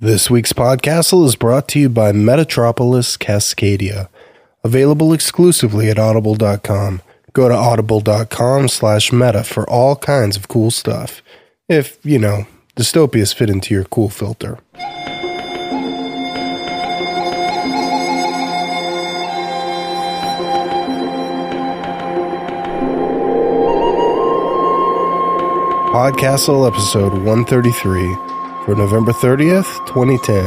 This week's podcastle is brought to you by Metatropolis Cascadia, available exclusively at audible.com. Go to audible.com slash meta for all kinds of cool stuff. If, you know, dystopias fit into your cool filter. Podcastle episode 133 for November 30th, 2010.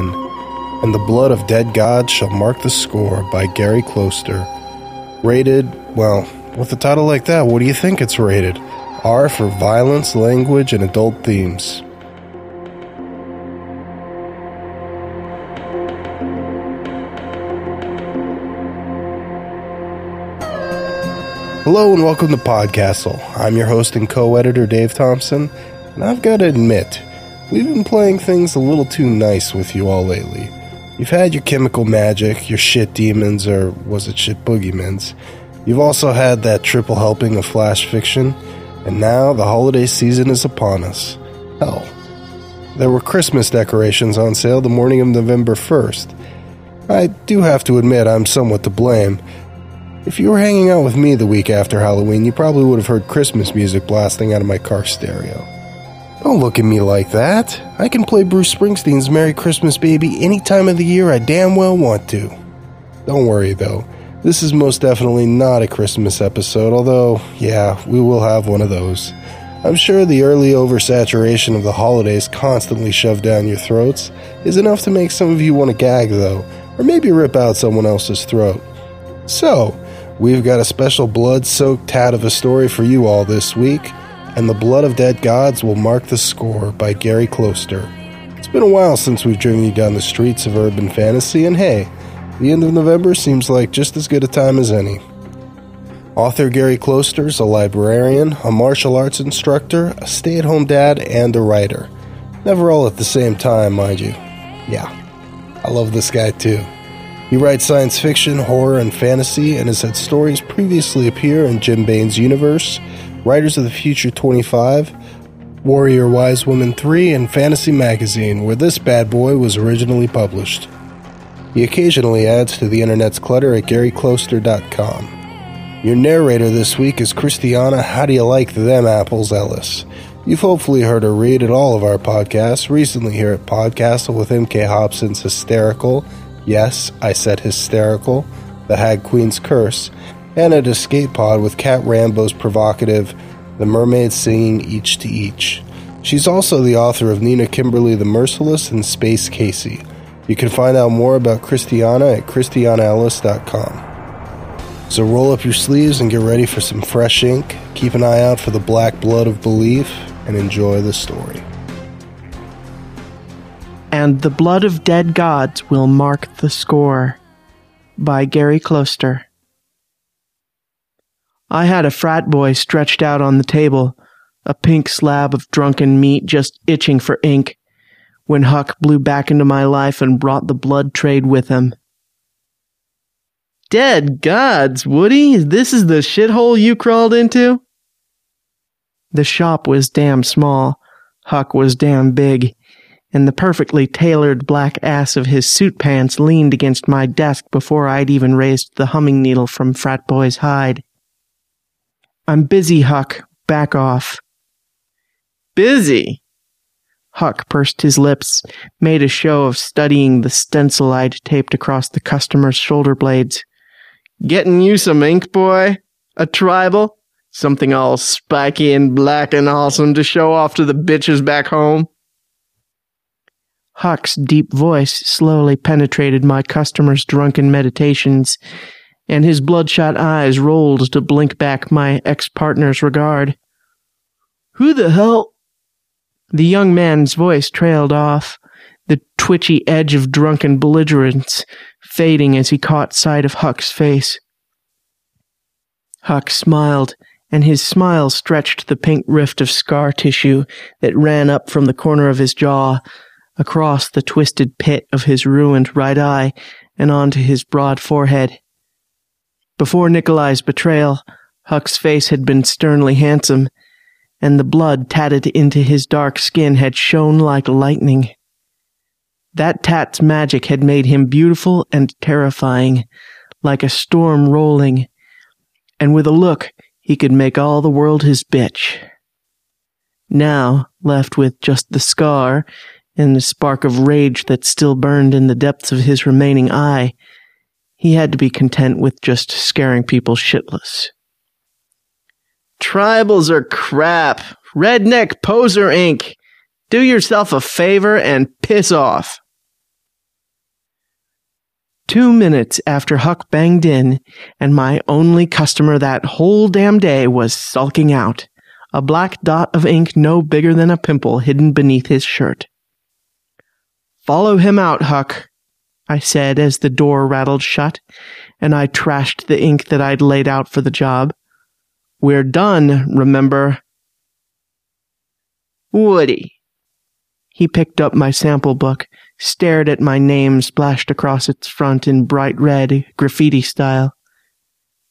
And the blood of dead gods shall mark the score by Gary Kloster. Rated, well, with a title like that, what do you think it's rated? R for violence, language, and adult themes. Hello and welcome to Podcastle. I'm your host and co-editor Dave Thompson, and I've got to admit, we've been playing things a little too nice with you all lately. You've had your chemical magic, your shit demons, or was it shit boogeymans? You've also had that triple helping of flash fiction, and now the holiday season is upon us. Hell, there were Christmas decorations on sale the morning of November 1st. I do have to admit I'm somewhat to blame. If you were hanging out with me the week after Halloween, you probably would have heard Christmas music blasting out of my car stereo. Don't look at me like that. I can play Bruce Springsteen's Merry Christmas Baby any time of the year I damn well want to. Don't worry though, this is most definitely not a Christmas episode, although, yeah, we will have one of those. I'm sure the early oversaturation of the holidays constantly shoved down your throats is enough to make some of you want to gag though, or maybe rip out someone else's throat. So, we've got a special blood soaked tat of a story for you all this week, and The Blood of Dead Gods will mark the score by Gary Kloster. It's been a while since we've driven you down the streets of urban fantasy, and hey, the end of November seems like just as good a time as any. Author Gary Kloster is a librarian, a martial arts instructor, a stay at home dad, and a writer. Never all at the same time, mind you. Yeah, I love this guy too. He writes science fiction, horror, and fantasy, and has had stories previously appear in Jim Baen's universe, Writers of the Future 25, Warrior Wise Woman 3, and Fantasy Magazine, where this bad boy was originally published. He occasionally adds to the internet's clutter at garykloster.com. Your narrator this week is Christiana How Do You Like Them Apples Ellis. You've hopefully heard her read at all of our podcasts, recently here at Podcastle with MK Hobson's Hysterical, yes, I said hysterical, The Hag Queen's Curse, and at Escape Pod with Cat Rambo's provocative The Mermaids Singing Each to Each. She's also the author of Nina Kimberly the Merciless and Space Casey. You can find out more about Christiana at christianaellis.com. So roll up your sleeves and get ready for some fresh ink. Keep an eye out for the black blood of belief and enjoy the story. And the blood of dead gods will mark the score. By Gary Kloster. I had a frat boy stretched out on the table, a pink slab of drunken meat just itching for ink, when Huck blew back into my life and brought the blood trade with him. Dead gods, Woody, this is the shithole you crawled into? The shop was damn small, Huck was damn big, and the perfectly tailored black ass of his suit pants leaned against my desk before I'd even raised the humming needle from Frat Boy's hide. I'm busy, Huck. Back off. Busy? Huck pursed his lips, made a show of studying the stencil I'd taped across the customer's shoulder blades. Getting you some ink, boy? A tribal? Something all spiky and black and awesome to show off to the bitches back home? Huck's deep voice slowly penetrated my customer's drunken meditations, and his bloodshot eyes rolled to blink back my ex partner's regard. Who the hell? The young man's voice trailed off, the twitchy edge of drunken belligerence fading as he caught sight of Huck's face. Huck smiled, and his smile stretched the pink rift of scar tissue that ran up from the corner of his jaw, across the twisted pit of his ruined right eye, and onto his broad forehead. Before Nikolai's betrayal, Huck's face had been sternly handsome, and the blood tatted into his dark skin had shone like lightning. That tat's magic had made him beautiful and terrifying, like a storm rolling, and with a look he could make all the world his bitch. Now, left with just the scar and the spark of rage that still burned in the depths of his remaining eye, he had to be content with just scaring people shitless. Tribals are crap. Redneck Poser Inc. Do yourself a favor and piss off. Two minutes after Huck banged in, and my only customer that whole damn day was sulking out a black dot of ink no bigger than a pimple hidden beneath his shirt. Follow him out, Huck, I said as the door rattled shut, and I trashed the ink that I'd laid out for the job. We're done, remember? Woody. He picked up my sample book, stared at my name splashed across its front in bright red, graffiti style.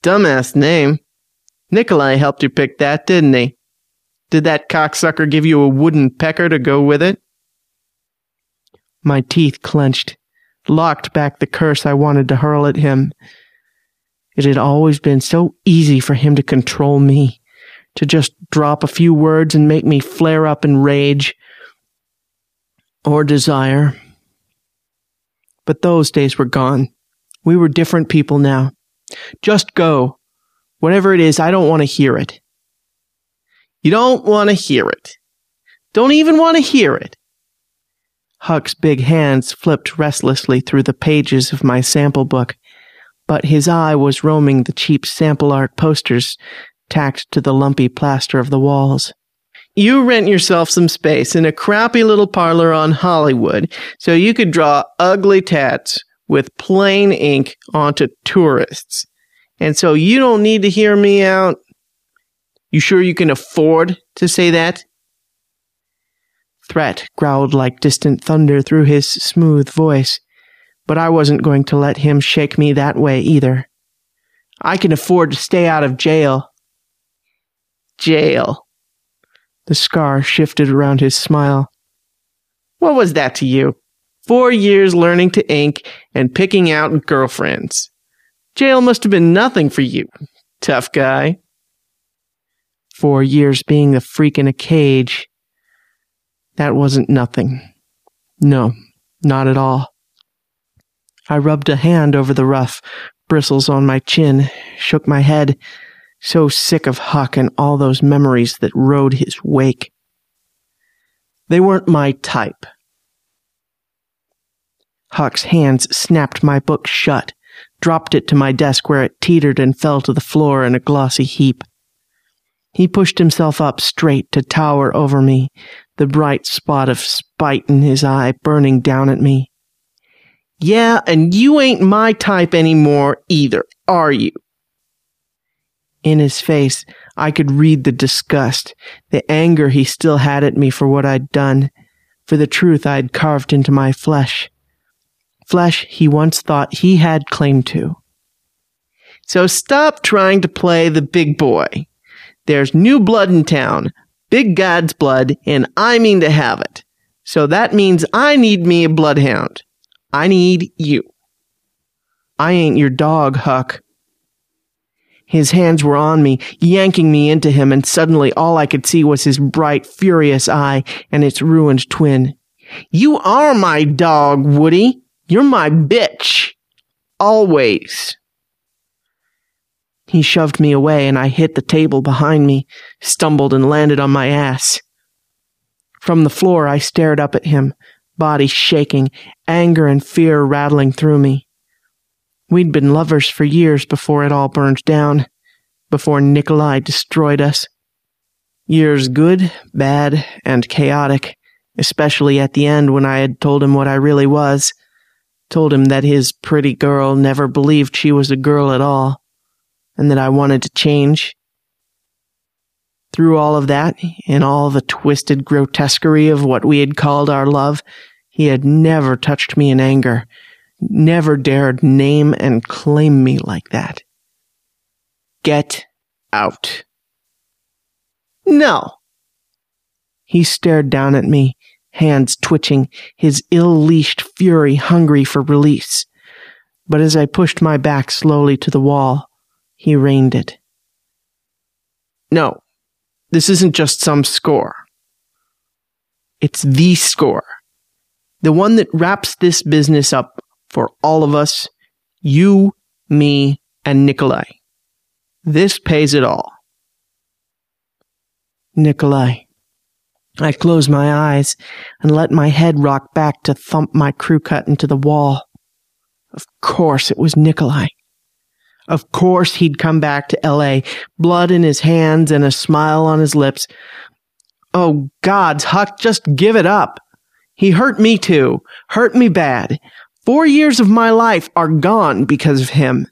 Dumbass name. Nikolai helped you pick that, didn't he? Did that cocksucker give you a wooden pecker to go with it? My teeth clenched, locked back the curse I wanted to hurl at him. It had always been so easy for him to control me, to just drop a few words and make me flare up in rage or desire. But those days were gone. We were different people now. Just go. Whatever it is, I don't want to hear it. You don't want to hear it. Don't even want to hear it. Huck's big hands flipped restlessly through the pages of my sample book, but his eye was roaming the cheap sample art posters tacked to the lumpy plaster of the walls. You rent yourself some space in a crappy little parlor on Hollywood so you could draw ugly tats with plain ink onto tourists. And so you don't need to hear me out you sure you can afford to say that? Threat growled like distant thunder through his smooth voice, but I wasn't going to let him shake me that way either. I can afford to stay out of jail. Jail. The scar shifted around his smile. What was that to you? Four years learning to ink and picking out girlfriends. Jail must have been nothing for you, tough guy four years being a freak in a cage, that wasn't nothing. No, not at all. I rubbed a hand over the rough bristles on my chin, shook my head, so sick of Huck and all those memories that rode his wake. They weren't my type. Huck's hands snapped my book shut, dropped it to my desk where it teetered and fell to the floor in a glossy heap. He pushed himself up straight to tower over me, the bright spot of spite in his eye burning down at me. Yeah, and you ain't my type anymore either, are you? In his face, I could read the disgust, the anger he still had at me for what I'd done, for the truth I'd carved into my flesh. Flesh he once thought he had claim to. So stop trying to play the big boy. There's new blood in town, big God's blood, and I mean to have it. So that means I need me a bloodhound. I need you. I ain't your dog, Huck. His hands were on me, yanking me into him, and suddenly all I could see was his bright, furious eye and its ruined twin. You are my dog, Woody. You're my bitch. Always. He shoved me away and I hit the table behind me, stumbled and landed on my ass. From the floor, I stared up at him, body shaking, anger and fear rattling through me. We'd been lovers for years before it all burned down, before Nikolai destroyed us. Years good, bad, and chaotic, especially at the end when I had told him what I really was. Told him that his pretty girl never believed she was a girl at all and that I wanted to change. Through all of that, and all the twisted grotesquerie of what we had called our love, he had never touched me in anger, never dared name and claim me like that. Get out. No. He stared down at me, hands twitching, his ill leashed fury hungry for release. But as I pushed my back slowly to the wall, he reined it. No, this isn't just some score. It's the score. The one that wraps this business up for all of us, you, me, and Nikolai. This pays it all. Nikolai. I closed my eyes and let my head rock back to thump my crew cut into the wall. Of course it was Nikolai. Of course he'd come back to L.A., blood in his hands and a smile on his lips. Oh, gods, Huck, just give it up. He hurt me too. Hurt me bad. Four years of my life are gone because of him.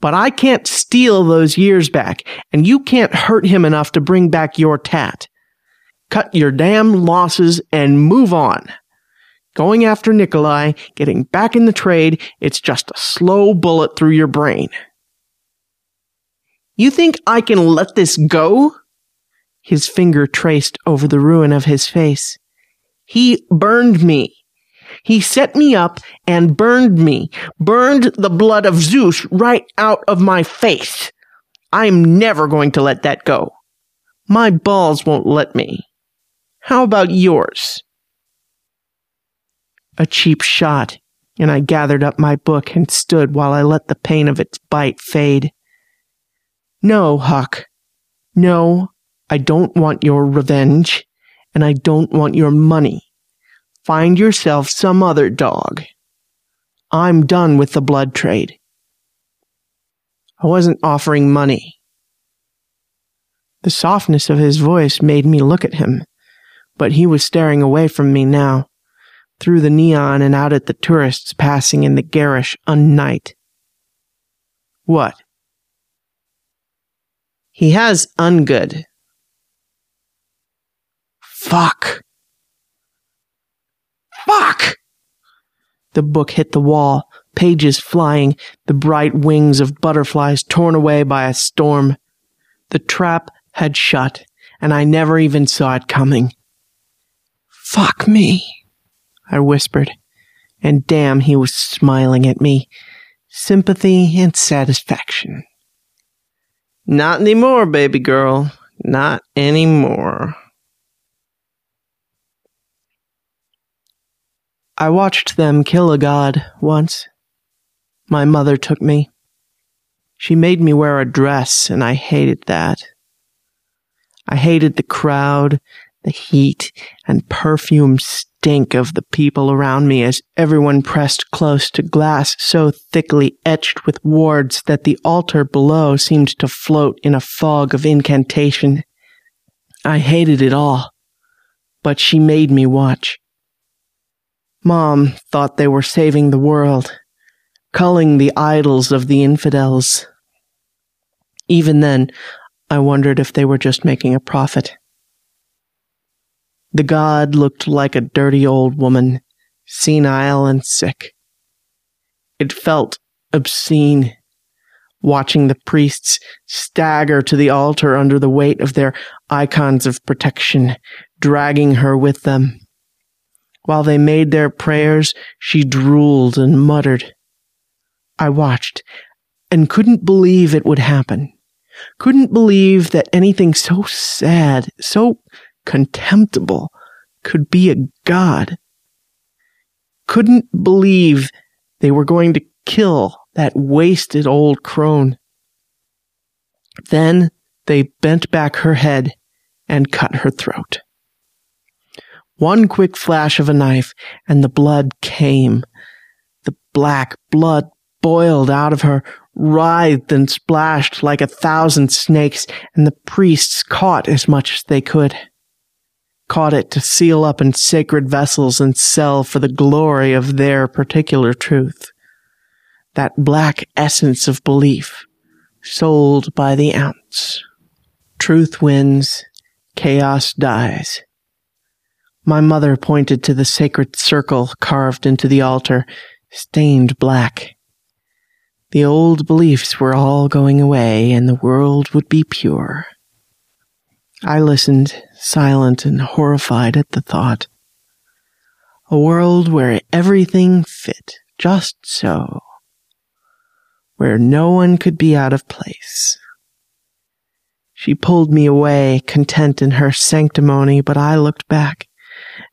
But I can't steal those years back, and you can't hurt him enough to bring back your tat. Cut your damn losses and move on. Going after Nikolai, getting back in the trade, it's just a slow bullet through your brain. You think I can let this go? His finger traced over the ruin of his face. He burned me. He set me up and burned me, burned the blood of Zeus right out of my face. I'm never going to let that go. My balls won't let me. How about yours? A cheap shot, and I gathered up my book and stood while I let the pain of its bite fade. No, Huck. No, I don't want your revenge, and I don't want your money. Find yourself some other dog. I'm done with the blood trade. I wasn't offering money. The softness of his voice made me look at him but he was staring away from me now, through the neon and out at the tourists passing in the garish unnight. What? He has Ungud. Fuck. Fuck! The book hit the wall, pages flying, the bright wings of butterflies torn away by a storm. The trap had shut, and I never even saw it coming. Fuck me, I whispered, and damn, he was smiling at me. Sympathy and satisfaction. Not anymore, baby girl. Not anymore. I watched them kill a god once. My mother took me. She made me wear a dress, and I hated that. I hated the crowd the heat and perfume stink of the people around me as everyone pressed close to glass so thickly etched with wards that the altar below seemed to float in a fog of incantation. I hated it all, but she made me watch. Mom thought they were saving the world, culling the idols of the infidels. Even then, I wondered if they were just making a profit. The god looked like a dirty old woman, senile and sick. It felt obscene, watching the priests stagger to the altar under the weight of their icons of protection, dragging her with them. While they made their prayers, she drooled and muttered. I watched and couldn't believe it would happen. Couldn't believe that anything so sad, so contemptible could be a god. Couldn't believe they were going to kill that wasted old crone. Then they bent back her head and cut her throat. One quick flash of a knife and the blood came. The black blood boiled out of her, writhed and splashed like a thousand snakes, and the priests caught as much as they could caught it to seal up in sacred vessels and sell for the glory of their particular truth. That black essence of belief, sold by the ounce. Truth wins, chaos dies. My mother pointed to the sacred circle carved into the altar, stained black. The old beliefs were all going away and the world would be pure. I listened, silent and horrified at the thought. A world where everything fit just so. Where no one could be out of place. She pulled me away, content in her sanctimony, but I looked back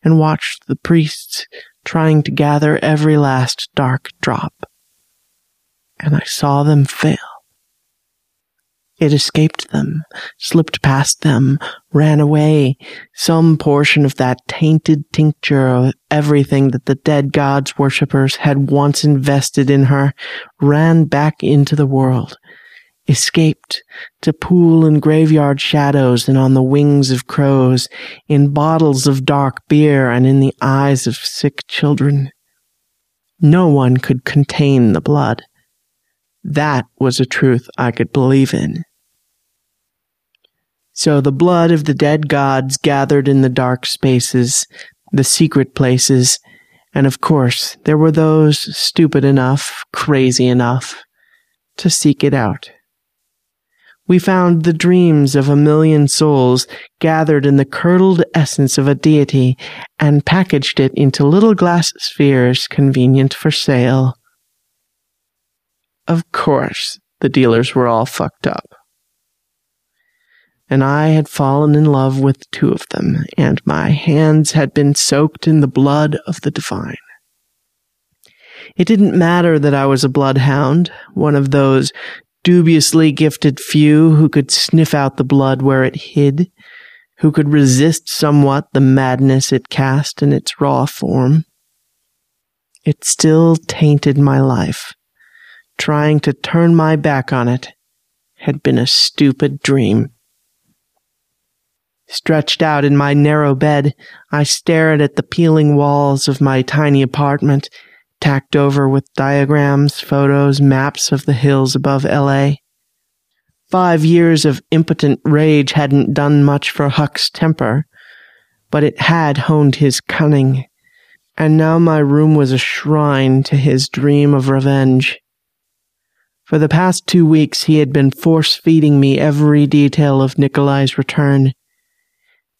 and watched the priests trying to gather every last dark drop. And I saw them fail. It escaped them, slipped past them, ran away. Some portion of that tainted tincture of everything that the dead god's worshippers had once invested in her ran back into the world, escaped to pool in graveyard shadows and on the wings of crows, in bottles of dark beer and in the eyes of sick children. No one could contain the blood. That was a truth I could believe in. So the blood of the dead gods gathered in the dark spaces, the secret places, and of course there were those stupid enough, crazy enough, to seek it out. We found the dreams of a million souls gathered in the curdled essence of a deity and packaged it into little glass spheres convenient for sale. Of course, the dealers were all fucked up and I had fallen in love with two of them, and my hands had been soaked in the blood of the divine. It didn't matter that I was a bloodhound, one of those dubiously gifted few who could sniff out the blood where it hid, who could resist somewhat the madness it cast in its raw form. It still tainted my life. Trying to turn my back on it had been a stupid dream. Stretched out in my narrow bed, I stared at the peeling walls of my tiny apartment, tacked over with diagrams, photos, maps of the hills above LA. Five years of impotent rage hadn't done much for Huck's temper, but it had honed his cunning, and now my room was a shrine to his dream of revenge. For the past two weeks, he had been force feeding me every detail of Nikolai's return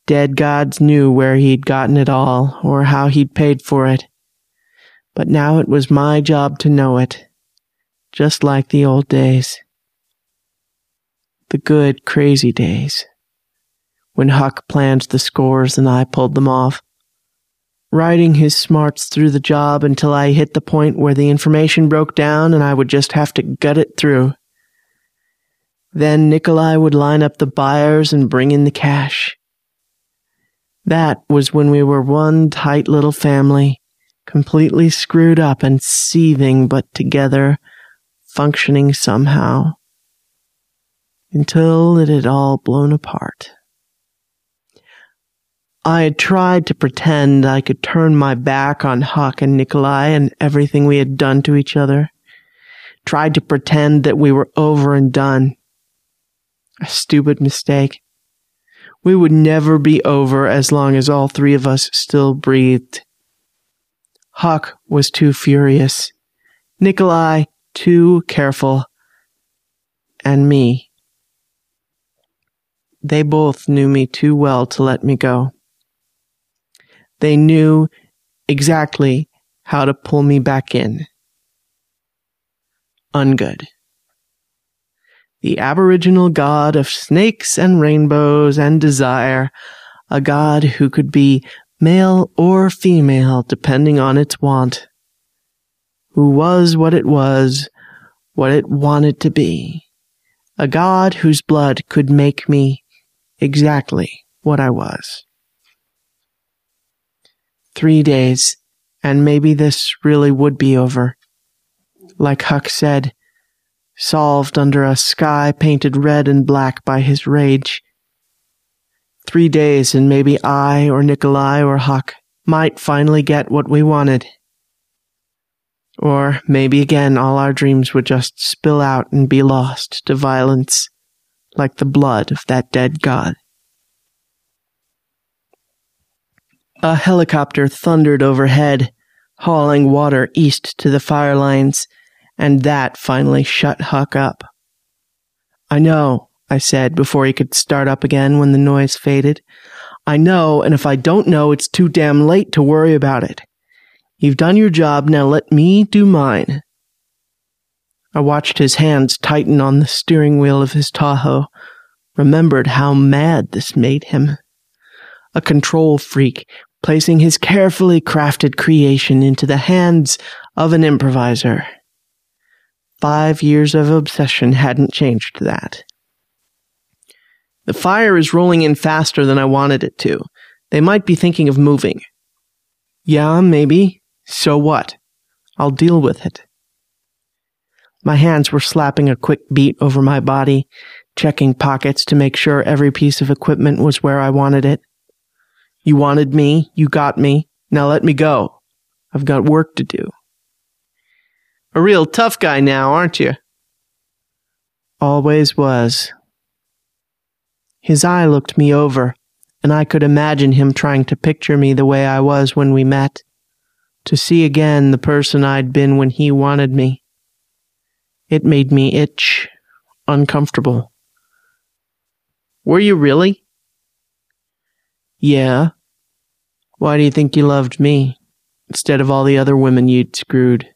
Dead gods knew where he'd gotten it all, or how he'd paid for it. But now it was my job to know it, just like the old days. The good, crazy days. When Huck planned the scores and I pulled them off. Riding his smarts through the job until I hit the point where the information broke down and I would just have to gut it through. Then Nikolai would line up the buyers and bring in the cash. That was when we were one tight little family, completely screwed up and seething but together, functioning somehow. Until it had all blown apart. I had tried to pretend I could turn my back on Huck and Nikolai and everything we had done to each other. Tried to pretend that we were over and done. A stupid mistake. We would never be over as long as all three of us still breathed. Huck was too furious. Nikolai too careful. And me. They both knew me too well to let me go. They knew exactly how to pull me back in. Ungud the aboriginal god of snakes and rainbows and desire, a god who could be male or female depending on its want, who was what it was, what it wanted to be, a god whose blood could make me exactly what I was. Three days, and maybe this really would be over. Like Huck said, solved under a sky painted red and black by his rage. Three days and maybe I or Nikolai or Huck might finally get what we wanted. Or maybe again all our dreams would just spill out and be lost to violence, like the blood of that dead god. A helicopter thundered overhead, hauling water east to the fire lines and that finally shut Huck up. I know, I said before he could start up again when the noise faded. I know, and if I don't know, it's too damn late to worry about it. You've done your job, now let me do mine. I watched his hands tighten on the steering wheel of his Tahoe, remembered how mad this made him. A control freak, placing his carefully crafted creation into the hands of an improviser. Five years of obsession hadn't changed that. The fire is rolling in faster than I wanted it to. They might be thinking of moving. Yeah, maybe. So what? I'll deal with it. My hands were slapping a quick beat over my body, checking pockets to make sure every piece of equipment was where I wanted it. You wanted me, you got me, now let me go. I've got work to do. A real tough guy now, aren't you? Always was. His eye looked me over, and I could imagine him trying to picture me the way I was when we met, to see again the person I'd been when he wanted me. It made me itch, uncomfortable. Were you really? Yeah. Why do you think you loved me instead of all the other women you'd screwed?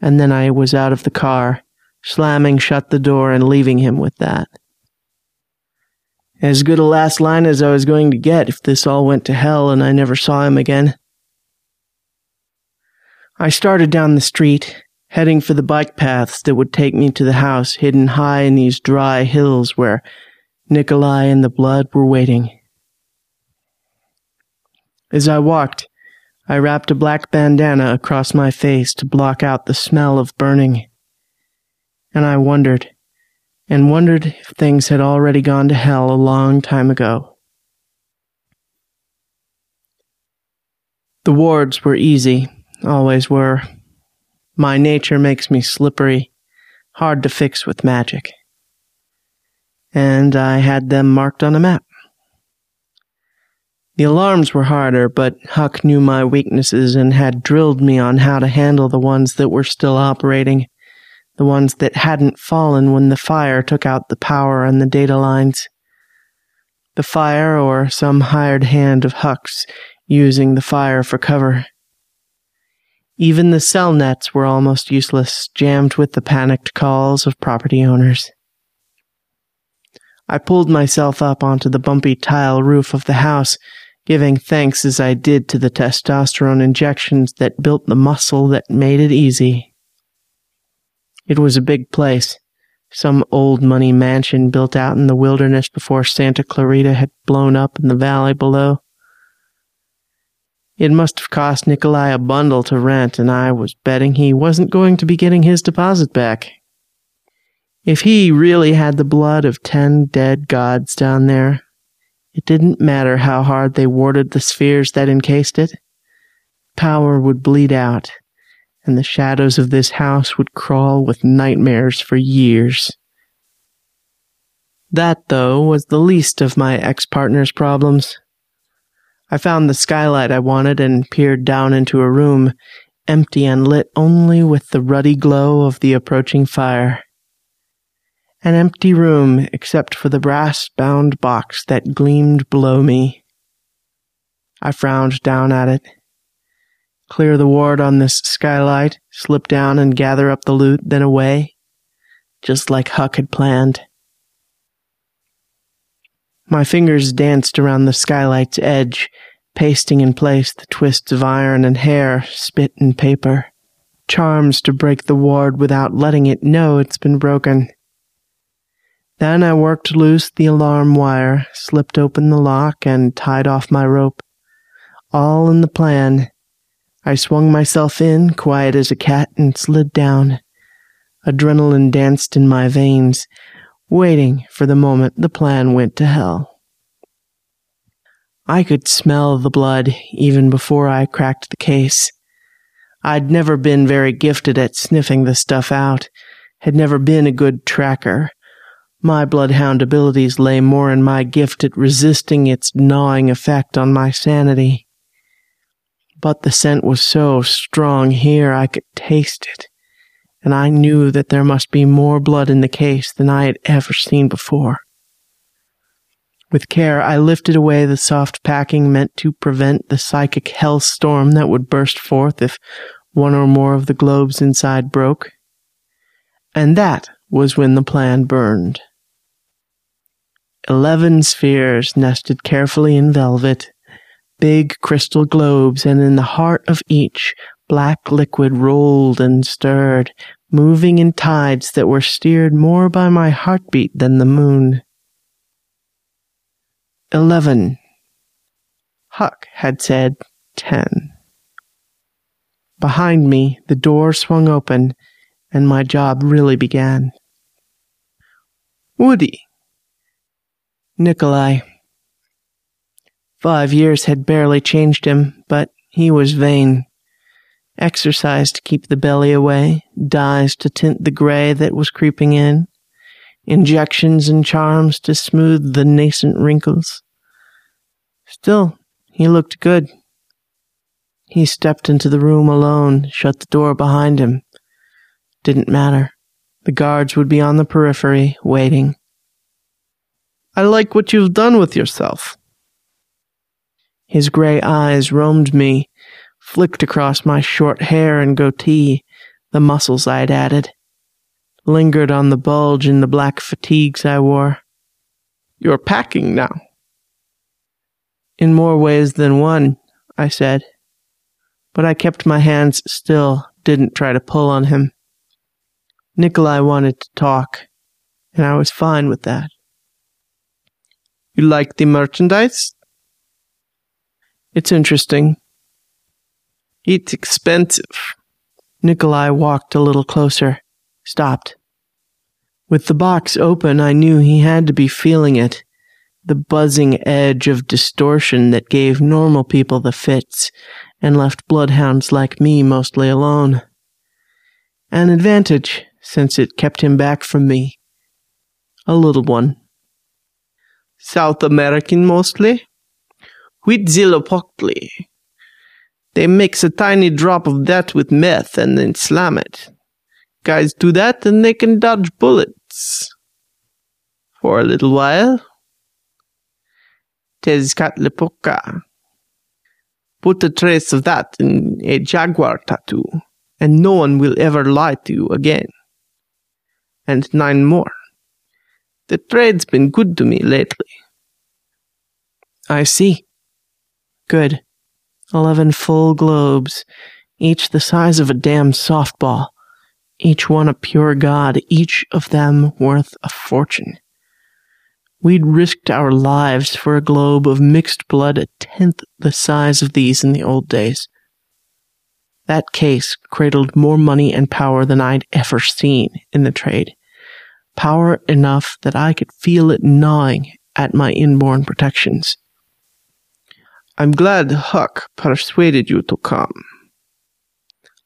And then I was out of the car, slamming shut the door and leaving him with that. As good a last line as I was going to get if this all went to hell and I never saw him again. I started down the street, heading for the bike paths that would take me to the house hidden high in these dry hills where Nikolai and the blood were waiting. As I walked, I wrapped a black bandana across my face to block out the smell of burning. And I wondered, and wondered if things had already gone to hell a long time ago. The wards were easy, always were. My nature makes me slippery, hard to fix with magic. And I had them marked on a map. The alarms were harder, but Huck knew my weaknesses and had drilled me on how to handle the ones that were still operating the ones that hadn't fallen when the fire took out the power and the data lines. The fire or some hired hand of Huck's using the fire for cover. Even the cell nets were almost useless, jammed with the panicked calls of property owners. I pulled myself up onto the bumpy tile roof of the house, giving thanks as I did to the testosterone injections that built the muscle that made it easy. It was a big place, some old money mansion built out in the wilderness before Santa Clarita had blown up in the valley below. It must have cost Nikolai a bundle to rent, and I was betting he wasn't going to be getting his deposit back. If he really had the blood of ten dead gods down there, it didn't matter how hard they warded the spheres that encased it. Power would bleed out, and the shadows of this house would crawl with nightmares for years. That, though, was the least of my ex partner's problems. I found the skylight I wanted and peered down into a room, empty and lit only with the ruddy glow of the approaching fire. An empty room except for the brass bound box that gleamed below me. I frowned down at it clear the ward on this skylight, slip down and gather up the loot, then away, just like Huck had planned. My fingers danced around the skylight's edge, pasting in place the twists of iron and hair, spit and paper, charms to break the ward without letting it know it's been broken. Then I worked loose the alarm wire, slipped open the lock, and tied off my rope. All in the plan I swung myself in, quiet as a cat, and slid down. Adrenaline danced in my veins, waiting for the moment the plan went to hell. I could smell the blood even before I cracked the case. I'd never been very gifted at sniffing the stuff out, had never been a good tracker. My bloodhound abilities lay more in my gift at resisting its gnawing effect on my sanity but the scent was so strong here I could taste it, and I knew that there must be more blood in the case than I had ever seen before. With care, I lifted away the soft packing meant to prevent the psychic hellstorm that would burst forth if one or more of the globes inside broke. And that was when the plan burned. Eleven spheres nested carefully in velvet, big crystal globes, and in the heart of each, black liquid rolled and stirred, moving in tides that were steered more by my heartbeat than the moon. Eleven. Huck had said ten. Behind me, the door swung open, and my job really began. Woody. Nikolai. Five years had barely changed him, but he was vain. Exercise to keep the belly away, dyes to tint the gray that was creeping in, injections and charms to smooth the nascent wrinkles. Still, he looked good. He stepped into the room alone, shut the door behind him. Didn't matter. The guards would be on the periphery, waiting. I like what you've done with yourself. His gray eyes roamed me, flicked across my short hair and goatee, the muscles I'd added, lingered on the bulge in the black fatigues I wore. You're packing now. In more ways than one, I said. But I kept my hands still, didn't try to pull on him. Nikolai wanted to talk, and I was fine with that. You like the merchandise? It's interesting. It's expensive. Nikolai walked a little closer, stopped. With the box open, I knew he had to be feeling it. The buzzing edge of distortion that gave normal people the fits and left bloodhounds like me mostly alone. An advantage, since it kept him back from me. A little one. South American mostly? Huitzilopochtli. They mix a tiny drop of that with meth and then slam it. Guys do that and they can dodge bullets. For a little while. Tezcatlipoca. Put a trace of that in a jaguar tattoo, and no one will ever lie to you again. And nine more. The trade's been good to me lately. I see. Good. Eleven full globes, each the size of a damn softball, each one a pure god, each of them worth a fortune. We'd risked our lives for a globe of mixed blood a tenth the size of these in the old days. That case cradled more money and power than I'd ever seen in the trade. Power enough that I could feel it gnawing at my inborn protections. I'm glad Huck persuaded you to come.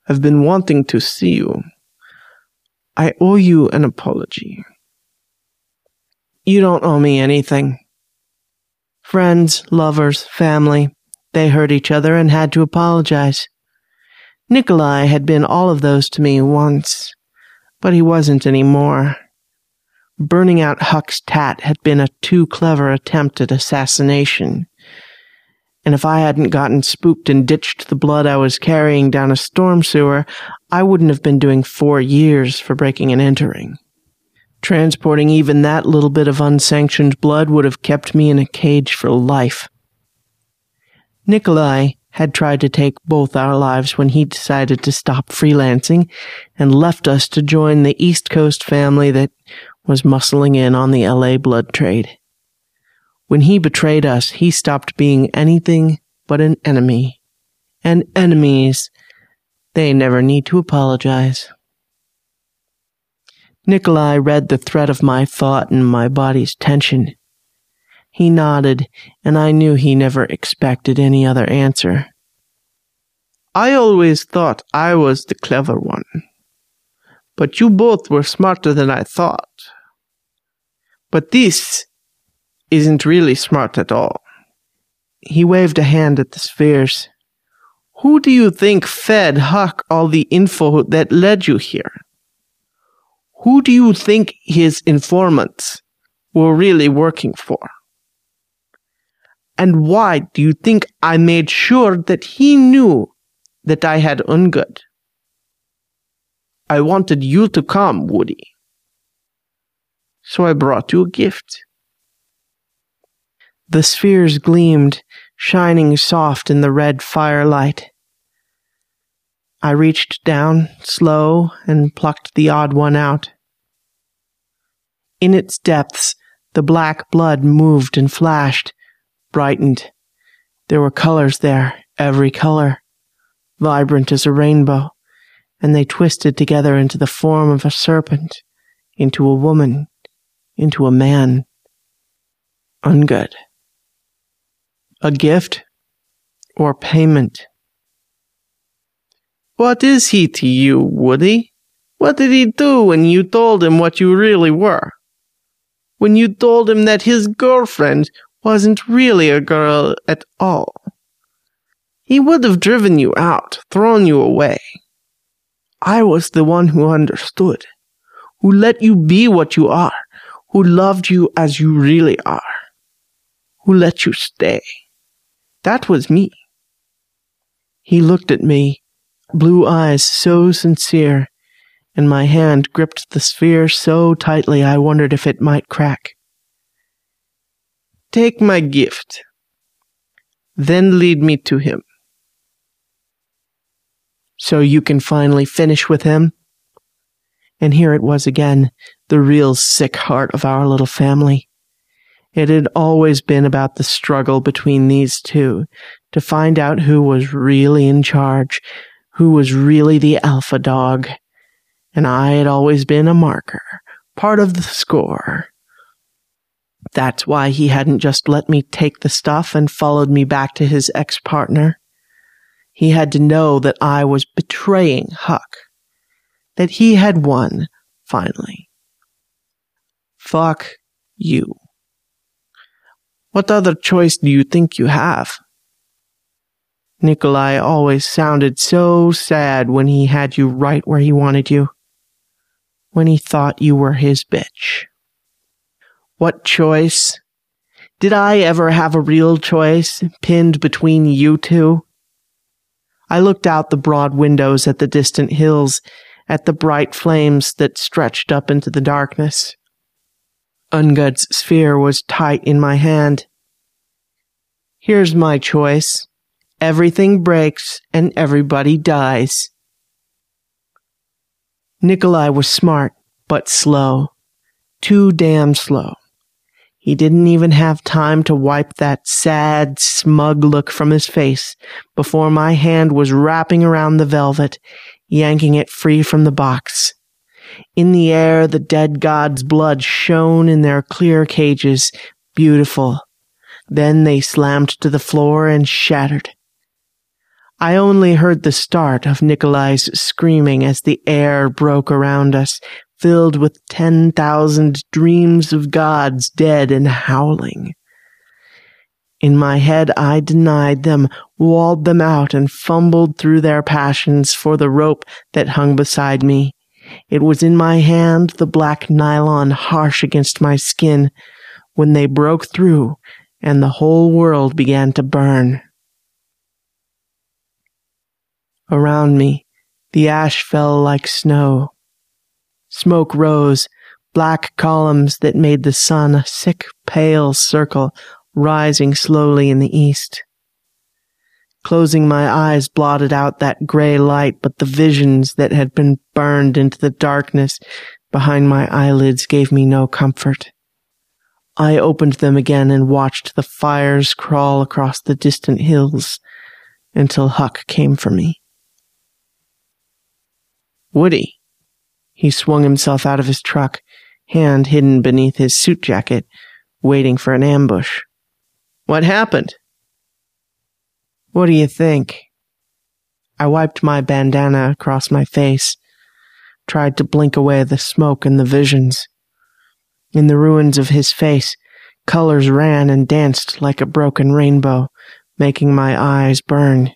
I've been wanting to see you. I owe you an apology. You don't owe me anything. Friends, lovers, family, they hurt each other and had to apologize. Nikolai had been all of those to me once, but he wasn't anymore. Burning out Huck's tat had been a too clever attempt at assassination and if I hadn't gotten spooked and ditched the blood I was carrying down a storm sewer, I wouldn't have been doing four years for breaking and entering. Transporting even that little bit of unsanctioned blood would have kept me in a cage for life. Nikolai had tried to take both our lives when he decided to stop freelancing and left us to join the East Coast family that was muscling in on the LA blood trade. When he betrayed us, he stopped being anything but an enemy. And enemies, they never need to apologize. Nikolai read the thread of my thought and my body's tension. He nodded, and I knew he never expected any other answer. I always thought I was the clever one. But you both were smarter than I thought. But this isn't really smart at all. He waved a hand at the spheres. Who do you think fed Huck all the info that led you here? Who do you think his informants were really working for? And why do you think I made sure that he knew that I had Ungud? I wanted you to come, Woody. So I brought you a gift. The spheres gleamed, shining soft in the red firelight. I reached down, slow, and plucked the odd one out. In its depths, the black blood moved and flashed, brightened. There were colors there, every color, vibrant as a rainbow, and they twisted together into the form of a serpent, into a woman, into a man. Ungud. A gift or payment? What is he to you, Woody? What did he do when you told him what you really were? When you told him that his girlfriend wasn't really a girl at all? He would have driven you out, thrown you away. I was the one who understood, who let you be what you are, who loved you as you really are, who let you stay. That was me. He looked at me blue eyes so sincere, and my hand gripped the sphere so tightly I wondered if it might crack. Take my gift, then lead me to him. So you can finally finish with him? And here it was again, the real sick heart of our little family. It had always been about the struggle between these two to find out who was really in charge, who was really the alpha dog, and I had always been a marker, part of the score. That's why he hadn't just let me take the stuff and followed me back to his ex partner. He had to know that I was betraying Huck, that he had won, finally. Fuck you. What other choice do you think you have? Nikolai always sounded so sad when he had you right where he wanted you. When he thought you were his bitch. What choice? Did I ever have a real choice pinned between you two? I looked out the broad windows at the distant hills, at the bright flames that stretched up into the darkness. Ungud's sphere was tight in my hand. Here's my choice. Everything breaks and everybody dies. Nikolai was smart, but slow. Too damn slow. He didn't even have time to wipe that sad, smug look from his face before my hand was wrapping around the velvet, yanking it free from the box. In the air, the dead god's blood shone in their clear cages, beautiful. Then they slammed to the floor and shattered. I only heard the start of Nikolai's screaming as the air broke around us, filled with 10,000 dreams of gods dead and howling. In my head, I denied them, walled them out, and fumbled through their passions for the rope that hung beside me. It was in my hand, the black nylon harsh against my skin, when they broke through and the whole world began to burn. Around me, the ash fell like snow. Smoke rose, black columns that made the sun a sick, pale circle rising slowly in the east. Closing my eyes blotted out that gray light, but the visions that had been burned into the darkness behind my eyelids gave me no comfort. I opened them again and watched the fires crawl across the distant hills until Huck came for me. Woody. He swung himself out of his truck, hand hidden beneath his suit jacket, waiting for an ambush. What happened? What do you think? I wiped my bandana across my face, tried to blink away the smoke and the visions. In the ruins of his face, colors ran and danced like a broken rainbow, making my eyes burn.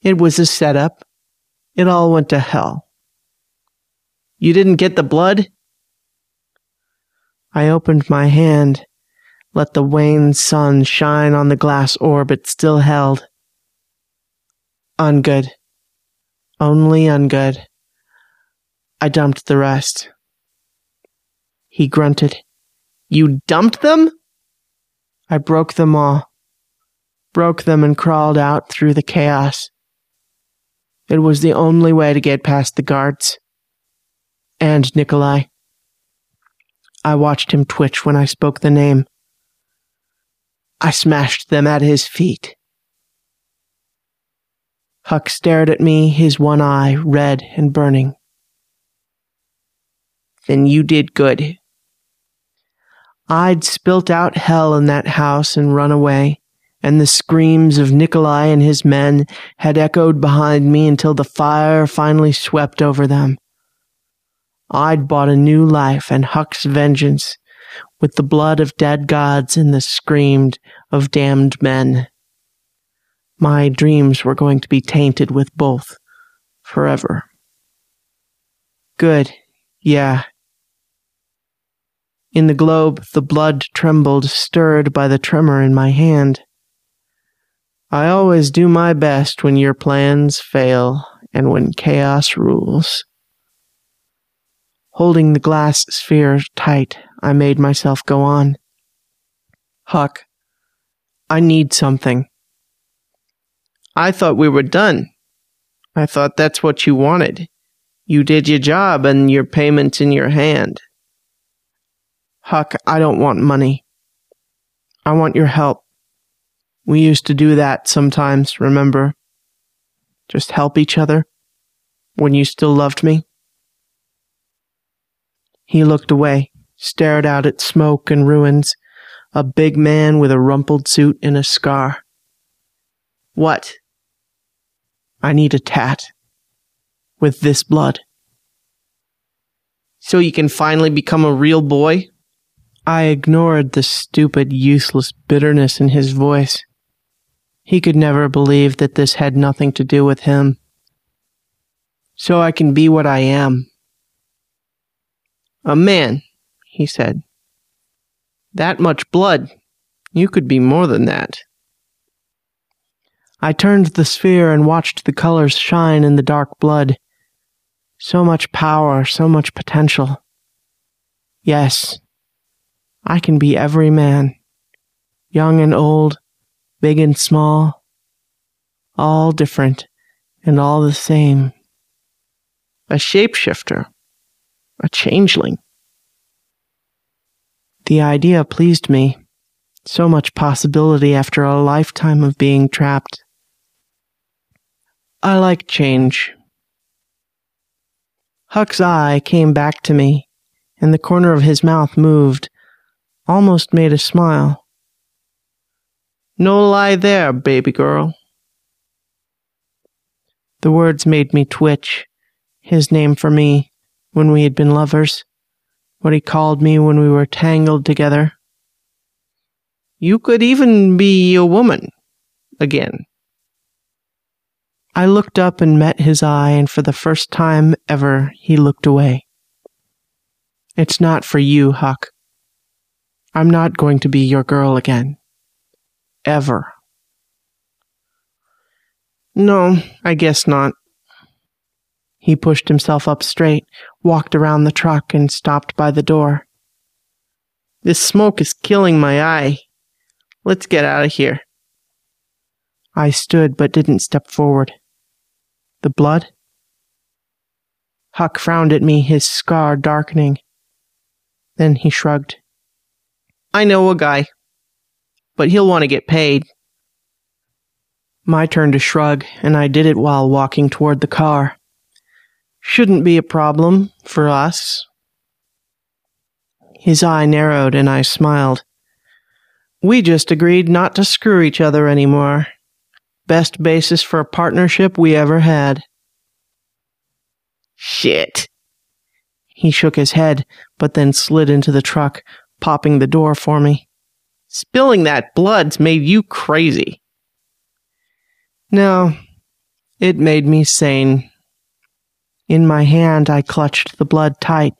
It was a setup, it all went to hell. You didn't get the blood? I opened my hand, let the wan sun shine on the glass orb it still held. Ungud. Only Ungud. I dumped the rest. He grunted. You dumped them? I broke them all. Broke them and crawled out through the chaos. It was the only way to get past the guards. And Nikolai. I watched him twitch when I spoke the name. I smashed them at his feet. Huck stared at me, his one eye red and burning. Then you did good. I'd spilt out hell in that house and run away, and the screams of Nikolai and his men had echoed behind me until the fire finally swept over them. I'd bought a new life and Huck's vengeance with the blood of dead gods and the screamed of damned men. My dreams were going to be tainted with both forever. Good. Yeah. In the globe, the blood trembled, stirred by the tremor in my hand. I always do my best when your plans fail and when chaos rules. Holding the glass sphere tight, I made myself go on. Huck, I need something. I thought we were done. I thought that's what you wanted. You did your job and your payment's in your hand. Huck, I don't want money. I want your help. We used to do that sometimes, remember? Just help each other when you still loved me. He looked away, stared out at smoke and ruins, a big man with a rumpled suit and a scar. What? I need a tat. With this blood. So you can finally become a real boy? I ignored the stupid, useless bitterness in his voice. He could never believe that this had nothing to do with him. So I can be what I am, a man, he said. That much blood. You could be more than that. I turned the sphere and watched the colors shine in the dark blood. So much power, so much potential. Yes, I can be every man. Young and old, big and small. All different and all the same. A shapeshifter a changeling. The idea pleased me. So much possibility after a lifetime of being trapped. I like change. Huck's eye came back to me, and the corner of his mouth moved, almost made a smile. No lie there, baby girl. The words made me twitch, his name for me when we had been lovers, what he called me when we were tangled together. You could even be a woman again. I looked up and met his eye, and for the first time ever, he looked away. It's not for you, Huck. I'm not going to be your girl again. Ever. No, I guess not. He pushed himself up straight, walked around the truck, and stopped by the door. This smoke is killing my eye. Let's get out of here. I stood but didn't step forward. The blood? Huck frowned at me, his scar darkening. Then he shrugged. I know a guy, but he'll want to get paid. My turn to shrug, and I did it while walking toward the car shouldn't be a problem for us. His eye narrowed and I smiled. We just agreed not to screw each other anymore. Best basis for a partnership we ever had. Shit. He shook his head, but then slid into the truck, popping the door for me. Spilling that blood's made you crazy. No, it made me sane. In my hand, I clutched the blood tight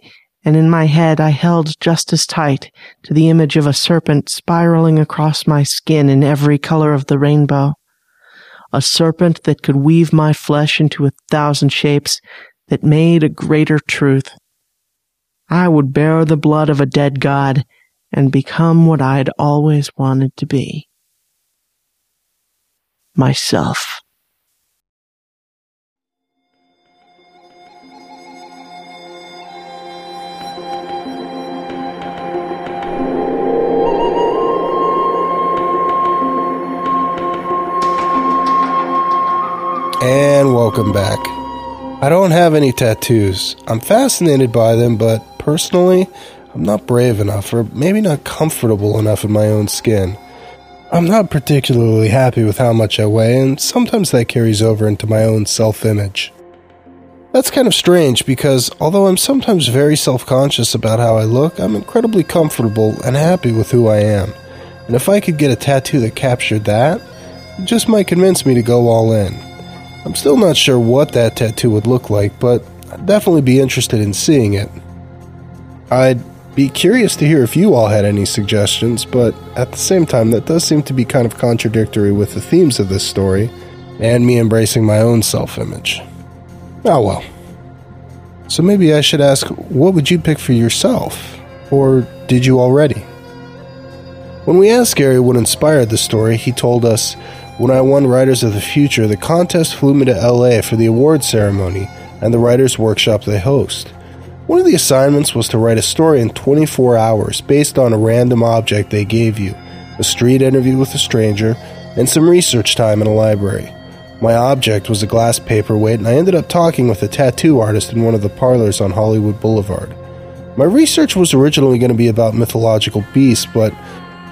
and in my head I held just as tight to the image of a serpent spiraling across my skin in every color of the rainbow. A serpent that could weave my flesh into a thousand shapes that made a greater truth. I would bear the blood of a dead god and become what I'd always wanted to be. Myself. And welcome back. I don't have any tattoos. I'm fascinated by them, but personally, I'm not brave enough, or maybe not comfortable enough in my own skin. I'm not particularly happy with how much I weigh, and sometimes that carries over into my own self image. That's kind of strange because although I'm sometimes very self conscious about how I look, I'm incredibly comfortable and happy with who I am. And if I could get a tattoo that captured that, it just might convince me to go all in. I'm still not sure what that tattoo would look like, but I'd definitely be interested in seeing it. I'd be curious to hear if you all had any suggestions, but at the same time, that does seem to be kind of contradictory with the themes of this story and me embracing my own self image. Oh ah, well. So maybe I should ask what would you pick for yourself? Or did you already? When we asked Gary what inspired the story, he told us when I won Writers of the Future, the contest flew me to LA for the award ceremony and the writers' workshop they host. One of the assignments was to write a story in 24 hours based on a random object they gave you, a street interview with a stranger, and some research time in a library. My object was a glass paperweight, and I ended up talking with a tattoo artist in one of the parlors on Hollywood Boulevard. My research was originally going to be about mythological beasts, but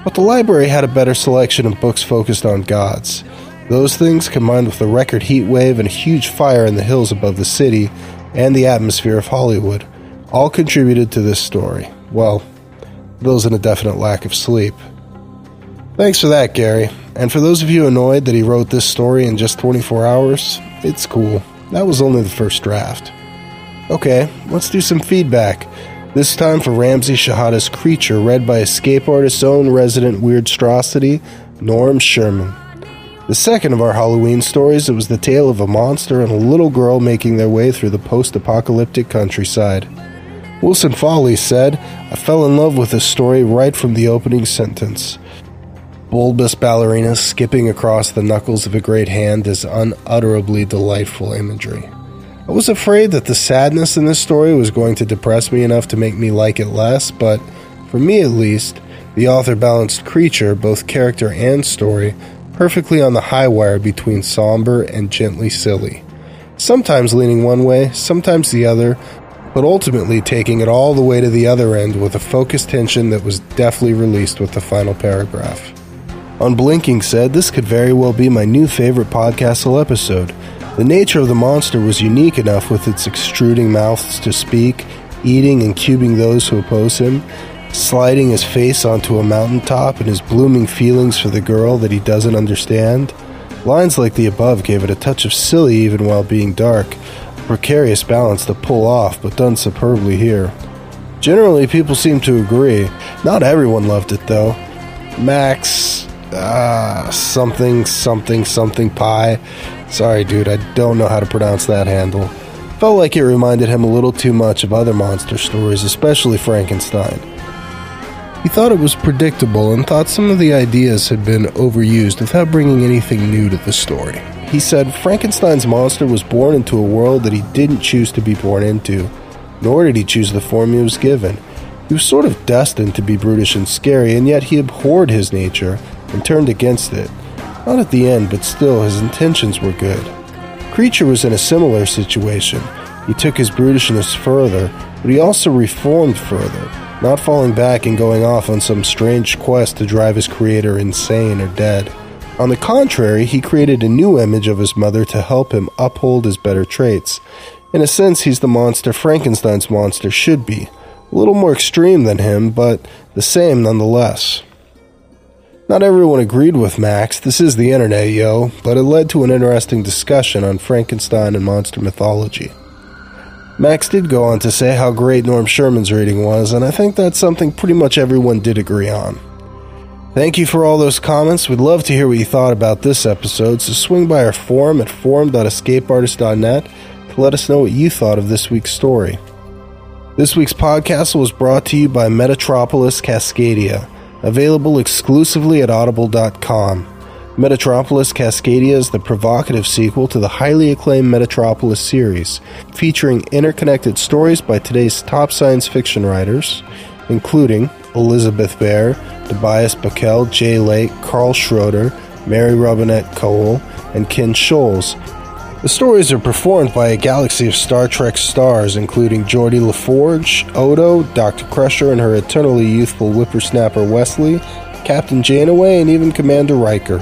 but the library had a better selection of books focused on gods. Those things, combined with the record heat wave and a huge fire in the hills above the city and the atmosphere of Hollywood, all contributed to this story. Well, those in a definite lack of sleep. Thanks for that, Gary. And for those of you annoyed that he wrote this story in just 24 hours, it's cool. That was only the first draft. Okay, let's do some feedback. This time for Ramsey Shehadeh's Creature, read by escape artist's own resident weirdstrosity, Norm Sherman. The second of our Halloween stories, it was the tale of a monster and a little girl making their way through the post apocalyptic countryside. Wilson Foley said, I fell in love with this story right from the opening sentence. Bulbous ballerinas skipping across the knuckles of a great hand is unutterably delightful imagery. I was afraid that the sadness in this story was going to depress me enough to make me like it less, but for me at least, the author balanced Creature, both character and story, perfectly on the high wire between somber and gently silly. Sometimes leaning one way, sometimes the other, but ultimately taking it all the way to the other end with a focused tension that was deftly released with the final paragraph. Unblinking said this could very well be my new favorite podcastle episode. The nature of the monster was unique enough with its extruding mouths to speak, eating and cubing those who oppose him, sliding his face onto a mountaintop, and his blooming feelings for the girl that he doesn't understand. Lines like the above gave it a touch of silly even while being dark, a precarious balance to pull off, but done superbly here. Generally, people seem to agree. Not everyone loved it, though. Max, ah, something, something, something pie Sorry, dude, I don't know how to pronounce that handle. Felt like it reminded him a little too much of other monster stories, especially Frankenstein. He thought it was predictable and thought some of the ideas had been overused without bringing anything new to the story. He said Frankenstein's monster was born into a world that he didn't choose to be born into, nor did he choose the form he was given. He was sort of destined to be brutish and scary, and yet he abhorred his nature and turned against it. Not at the end, but still, his intentions were good. Creature was in a similar situation. He took his brutishness further, but he also reformed further, not falling back and going off on some strange quest to drive his creator insane or dead. On the contrary, he created a new image of his mother to help him uphold his better traits. In a sense, he's the monster Frankenstein's monster should be. A little more extreme than him, but the same nonetheless. Not everyone agreed with Max, this is the internet, yo, but it led to an interesting discussion on Frankenstein and monster mythology. Max did go on to say how great Norm Sherman's reading was, and I think that's something pretty much everyone did agree on. Thank you for all those comments. We'd love to hear what you thought about this episode, so swing by our forum at forum.escapeartist.net to let us know what you thought of this week's story. This week's podcast was brought to you by Metatropolis Cascadia, available exclusively at audible.com. Metatropolis Cascadia is the provocative sequel to the highly acclaimed Metatropolis series, featuring interconnected stories by today's top science fiction writers, including Elizabeth Bear, Tobias Buckell, Jay Lake, Karl Schroeder, Mary Robinette Kowal, and Ken Scholes. The stories are performed by a galaxy of Star Trek stars, including Geordi LaForge, Odo, Dr. Crusher and her eternally youthful whippersnapper Wesley, Captain Janeway, and even Commander Riker.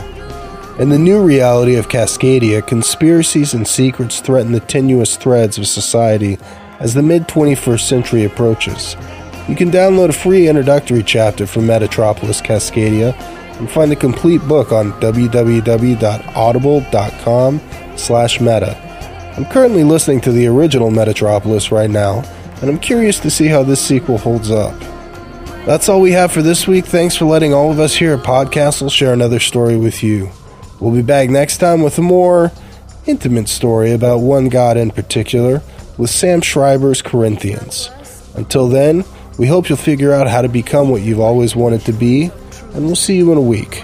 In the new reality of Cascadia, conspiracies and secrets threaten the tenuous threads of society as the mid 21st century approaches. You can download a free introductory chapter from Metatropolis Cascadia and find the complete book on www.audible.com slash meta. I'm currently listening to the original Metatropolis right now, and I'm curious to see how this sequel holds up. That's all we have for this week. Thanks for letting all of us here at Podcastle share another story with you. We'll be back next time with a more intimate story about one god in particular with Sam Schreiber's Corinthians. Until then, we hope you'll figure out how to become what you've always wanted to be, and we'll see you in a week.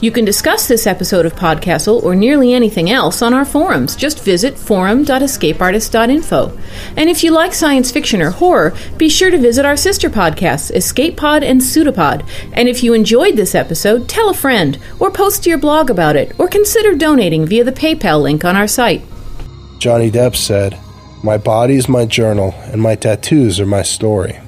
You can discuss this episode of Podcastle or nearly anything else on our forums. Just visit forum.escapeartist.info. And if you like science fiction or horror, be sure to visit our sister podcasts, Escape Pod and Pseudopod. And if you enjoyed this episode, tell a friend, or post to your blog about it, or consider donating via the PayPal link on our site. Johnny Depp said, My body's my journal, and my tattoos are my story.